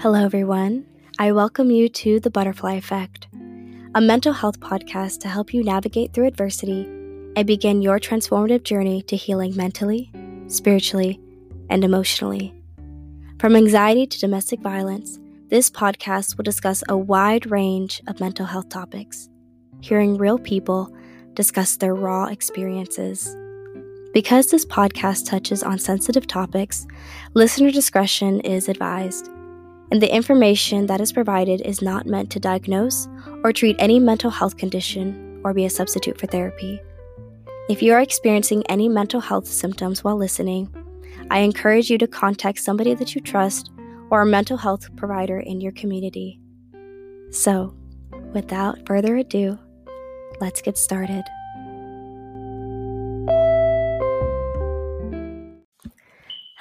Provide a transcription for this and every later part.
Hello, everyone. I welcome you to The Butterfly Effect, a mental health podcast to help you navigate through adversity and begin your transformative journey to healing mentally, spiritually, and emotionally. From anxiety to domestic violence, this podcast will discuss a wide range of mental health topics, hearing real people discuss their raw experiences. Because this podcast touches on sensitive topics, listener discretion is advised and the information that is provided is not meant to diagnose or treat any mental health condition or be a substitute for therapy. If you are experiencing any mental health symptoms while listening, I encourage you to contact somebody that you trust or a mental health provider in your community. So, without further ado, let's get started.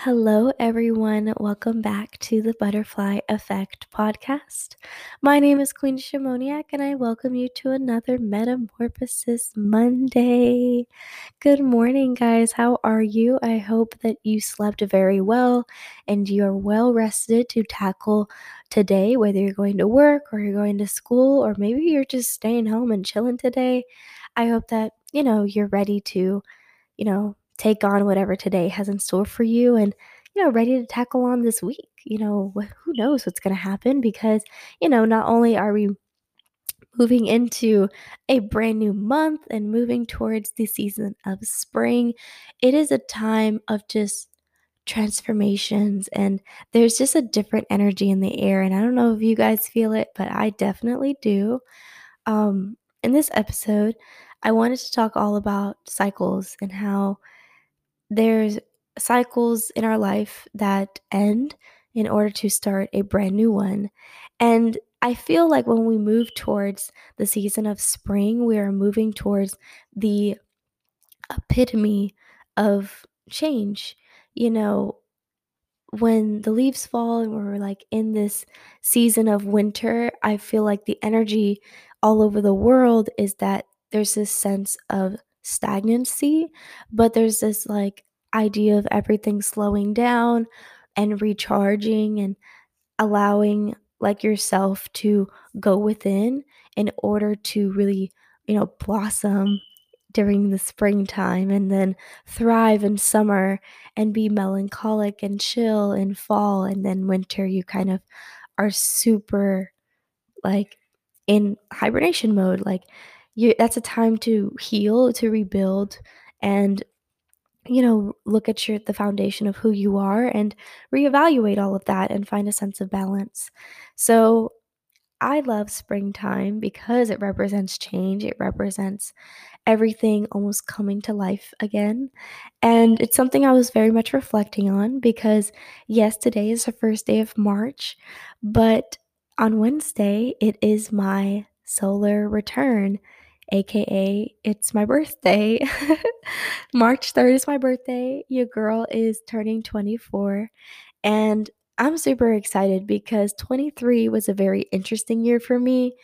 Hello, everyone. Welcome back to the Butterfly Effect podcast. My name is Queen Shimoniak, and I welcome you to another Metamorphosis Monday. Good morning, guys. How are you? I hope that you slept very well and you're well rested to tackle today, whether you're going to work or you're going to school, or maybe you're just staying home and chilling today. I hope that, you know, you're ready to, you know, take on whatever today has in store for you and you know ready to tackle on this week. You know who knows what's going to happen because you know not only are we moving into a brand new month and moving towards the season of spring it is a time of just transformations and there's just a different energy in the air and i don't know if you guys feel it but i definitely do. Um in this episode i wanted to talk all about cycles and how there's cycles in our life that end in order to start a brand new one. And I feel like when we move towards the season of spring, we are moving towards the epitome of change. You know, when the leaves fall and we're like in this season of winter, I feel like the energy all over the world is that there's this sense of stagnancy, but there's this like idea of everything slowing down and recharging and allowing like yourself to go within in order to really, you know, blossom during the springtime and then thrive in summer and be melancholic and chill in fall and then winter you kind of are super like in hibernation mode like you that's a time to heal, to rebuild and you know, look at your the foundation of who you are and reevaluate all of that and find a sense of balance. So, I love springtime because it represents change. It represents everything almost coming to life again. And it's something I was very much reflecting on because, yes, today is the first day of March, but on Wednesday, it is my solar return aka it's my birthday. March 3rd is my birthday. Your girl is turning 24 and I'm super excited because 23 was a very interesting year for me.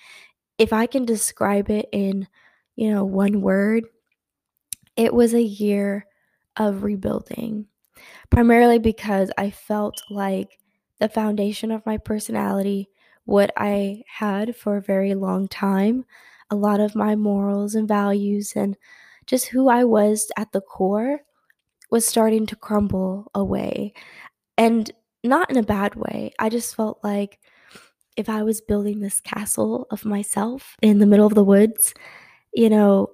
If I can describe it in, you know, one word, it was a year of rebuilding. Primarily because I felt like the foundation of my personality, what I had for a very long time, a lot of my morals and values and just who I was at the core was starting to crumble away. And not in a bad way. I just felt like if I was building this castle of myself in the middle of the woods, you know,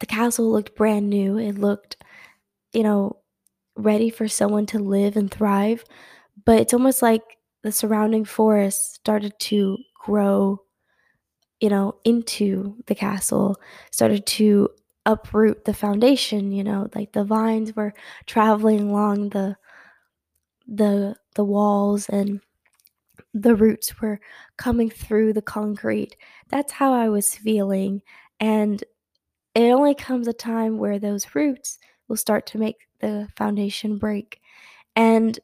the castle looked brand new. It looked, you know, ready for someone to live and thrive. But it's almost like the surrounding forest started to grow you know, into the castle, started to uproot the foundation, you know, like the vines were traveling along the the the walls and the roots were coming through the concrete. That's how I was feeling and it only comes a time where those roots will start to make the foundation break. And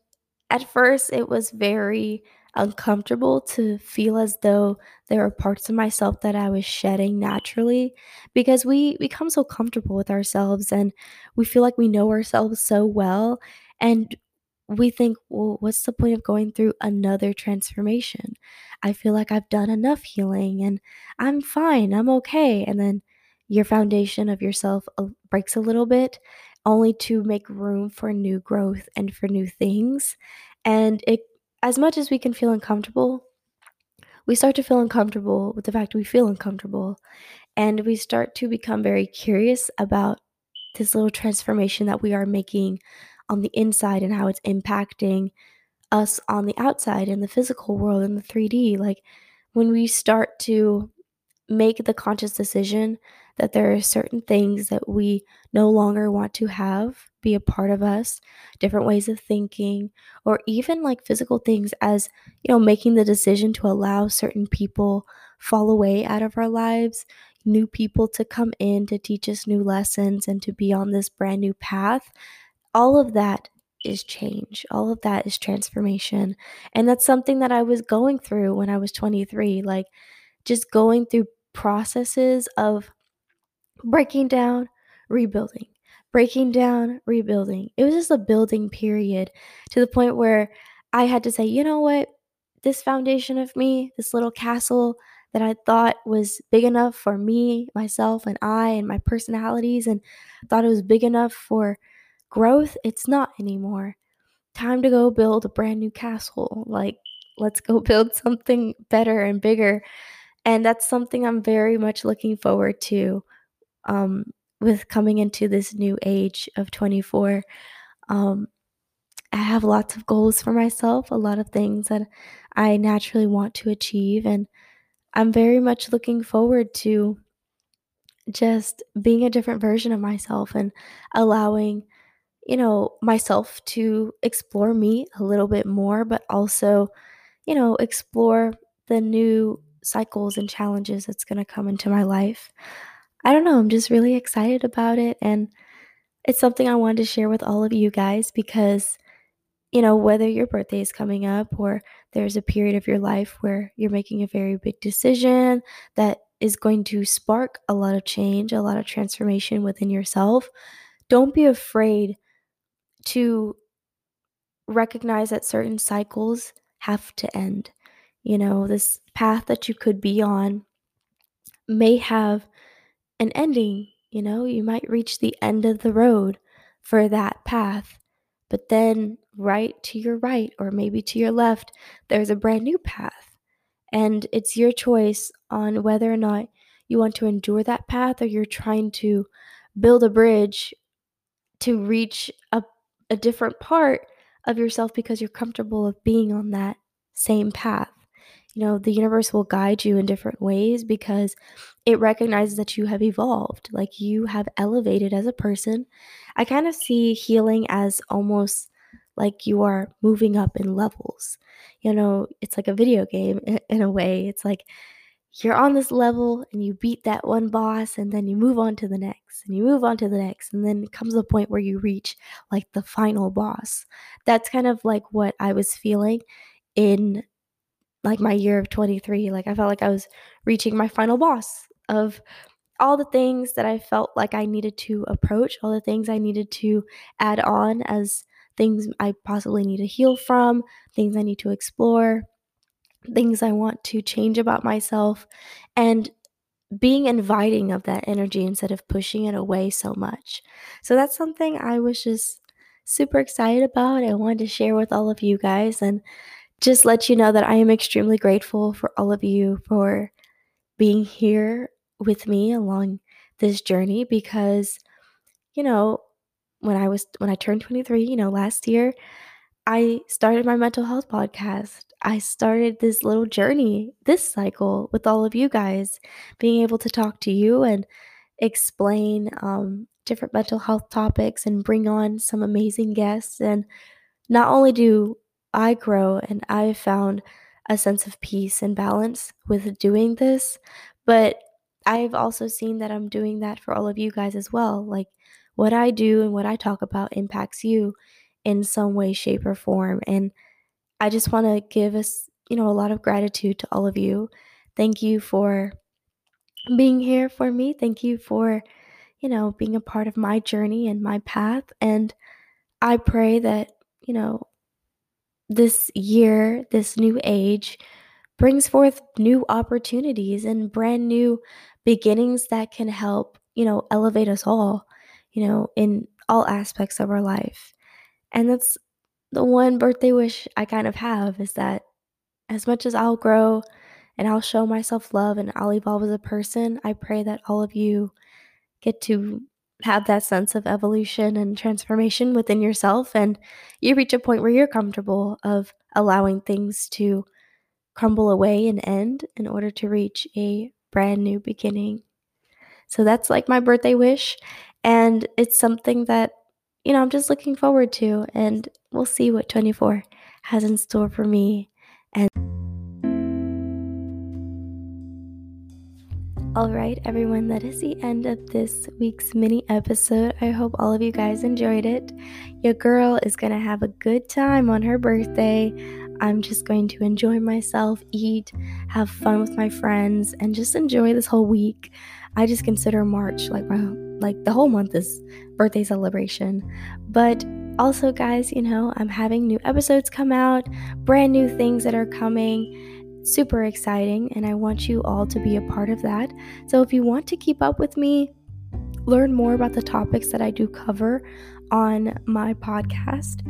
at first it was very uncomfortable to feel as though there are parts of myself that I was shedding naturally because we become so comfortable with ourselves and we feel like we know ourselves so well and we think, well, what's the point of going through another transformation? I feel like I've done enough healing and I'm fine, I'm okay. And then your foundation of yourself uh, breaks a little bit, only to make room for new growth and for new things. And it, as much as we can feel uncomfortable, we start to feel uncomfortable with the fact we feel uncomfortable. And we start to become very curious about this little transformation that we are making on the inside and how it's impacting us on the outside in the physical world in the 3D. Like when we start to make the conscious decision that there are certain things that we no longer want to have be a part of us, different ways of thinking, or even like physical things as, you know, making the decision to allow certain people fall away out of our lives, new people to come in to teach us new lessons and to be on this brand new path. All of that is change. All of that is transformation. And that's something that I was going through when I was 23, like just going through processes of breaking down, rebuilding, breaking down, rebuilding. It was just a building period to the point where I had to say, you know what? This foundation of me, this little castle that I thought was big enough for me, myself, and I, and my personalities, and thought it was big enough for growth, it's not anymore. Time to go build a brand new castle. Like, let's go build something better and bigger. And that's something I'm very much looking forward to um, with coming into this new age of 24. Um, I have lots of goals for myself, a lot of things that I naturally want to achieve. And I'm very much looking forward to just being a different version of myself and allowing, you know, myself to explore me a little bit more, but also, you know, explore the new cycles and challenges that's going to come into my life. I don't know, I'm just really excited about it. And it's something I wanted to share with all of you guys because, you know, whether your birthday is coming up or there's a period of your life where you're making a very big decision that is going to spark a lot of change, a lot of transformation within yourself, don't be afraid to recognize that certain cycles have to end. You know, this path that you could be on may have an ending. You know, you might reach the end of the road for that path, but then right to your right, or maybe to your left, there's a brand new path. And it's your choice on whether or not you want to endure that path or you're trying to build a bridge to reach a, a different part of yourself because you're comfortable of being on that same path you know, the universe will guide you in different ways because it recognizes that you have evolved, like you have elevated as a person. I kind of see healing as almost like you are moving up in levels. You know, it's like a video game in a way. It's like you're on this level and you beat that one boss and then you move on to the next and you move on to the next and then comes a point where you reach like the final boss. That's kind of like what I was feeling in like my year of 23 like i felt like i was reaching my final boss of all the things that i felt like i needed to approach all the things i needed to add on as things i possibly need to heal from things i need to explore things i want to change about myself and being inviting of that energy instead of pushing it away so much. So that's something i was just super excited about i wanted to share with all of you guys and just let you know that I am extremely grateful for all of you for being here with me along this journey because you know when I was when I turned 23, you know, last year, I started my mental health podcast. I started this little journey, this cycle with all of you guys, being able to talk to you and explain um, different mental health topics and bring on some amazing guests. And not only do I grow and I've found a sense of peace and balance with doing this. But I've also seen that I'm doing that for all of you guys as well. Like what I do and what I talk about impacts you in some way, shape, or form. And I just want to give us, you know, a lot of gratitude to all of you. Thank you for being here for me. Thank you for, you know, being a part of my journey and my path. And I pray that, you know, this year, this new age, brings forth new opportunities and brand new beginnings that can help, you know, elevate us all, you know, in all aspects of our life. And that's the one birthday wish I kind of have is that as much as I'll grow and I'll show myself love and I'll evolve as a person, I pray that all of you get to have that sense of evolution and transformation within yourself and you reach a point where you're comfortable of allowing things to crumble away and end in order to reach a brand new beginning. So that's like my birthday wish and it's something that you know, I'm just looking forward to and we'll see what 24 has in store for me and All right, everyone, that is the end of this week's mini episode. I hope all of you guys enjoyed it. Your girl is going to have a good time on her birthday. I'm just going to enjoy myself, eat, have fun with my friends, and just enjoy this whole week. I just consider March like my like the whole month is birthday celebration. But also, guys, you know, I'm having new episodes come out, brand new things that are coming super exciting, and I want you all to be a part of that. So, if you want to keep up with me, learn more about the topics that I do cover on my podcast,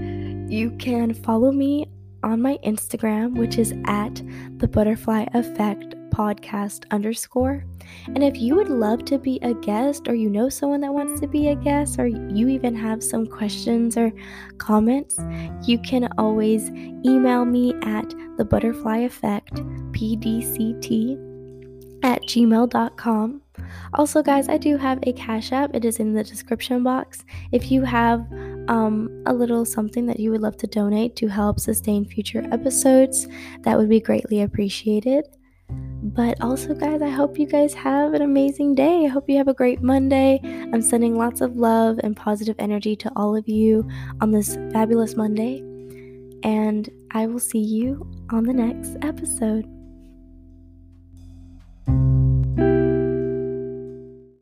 you can follow me on my Instagram, which is at the butterfly effect podcast underscore. And if you would love to be a guest, or you know someone that wants to be a guest, or you even have some questions or comments, you can always email me at the butterfly effect pdct at gmail.com. Also, guys, I do have a Cash App. It is in the description box. If you have um, a little something that you would love to donate to help sustain future episodes, that would be greatly appreciated. But also, guys, I hope you guys have an amazing day. I hope you have a great Monday. I'm sending lots of love and positive energy to all of you on this fabulous Monday. And I will see you on the next episode.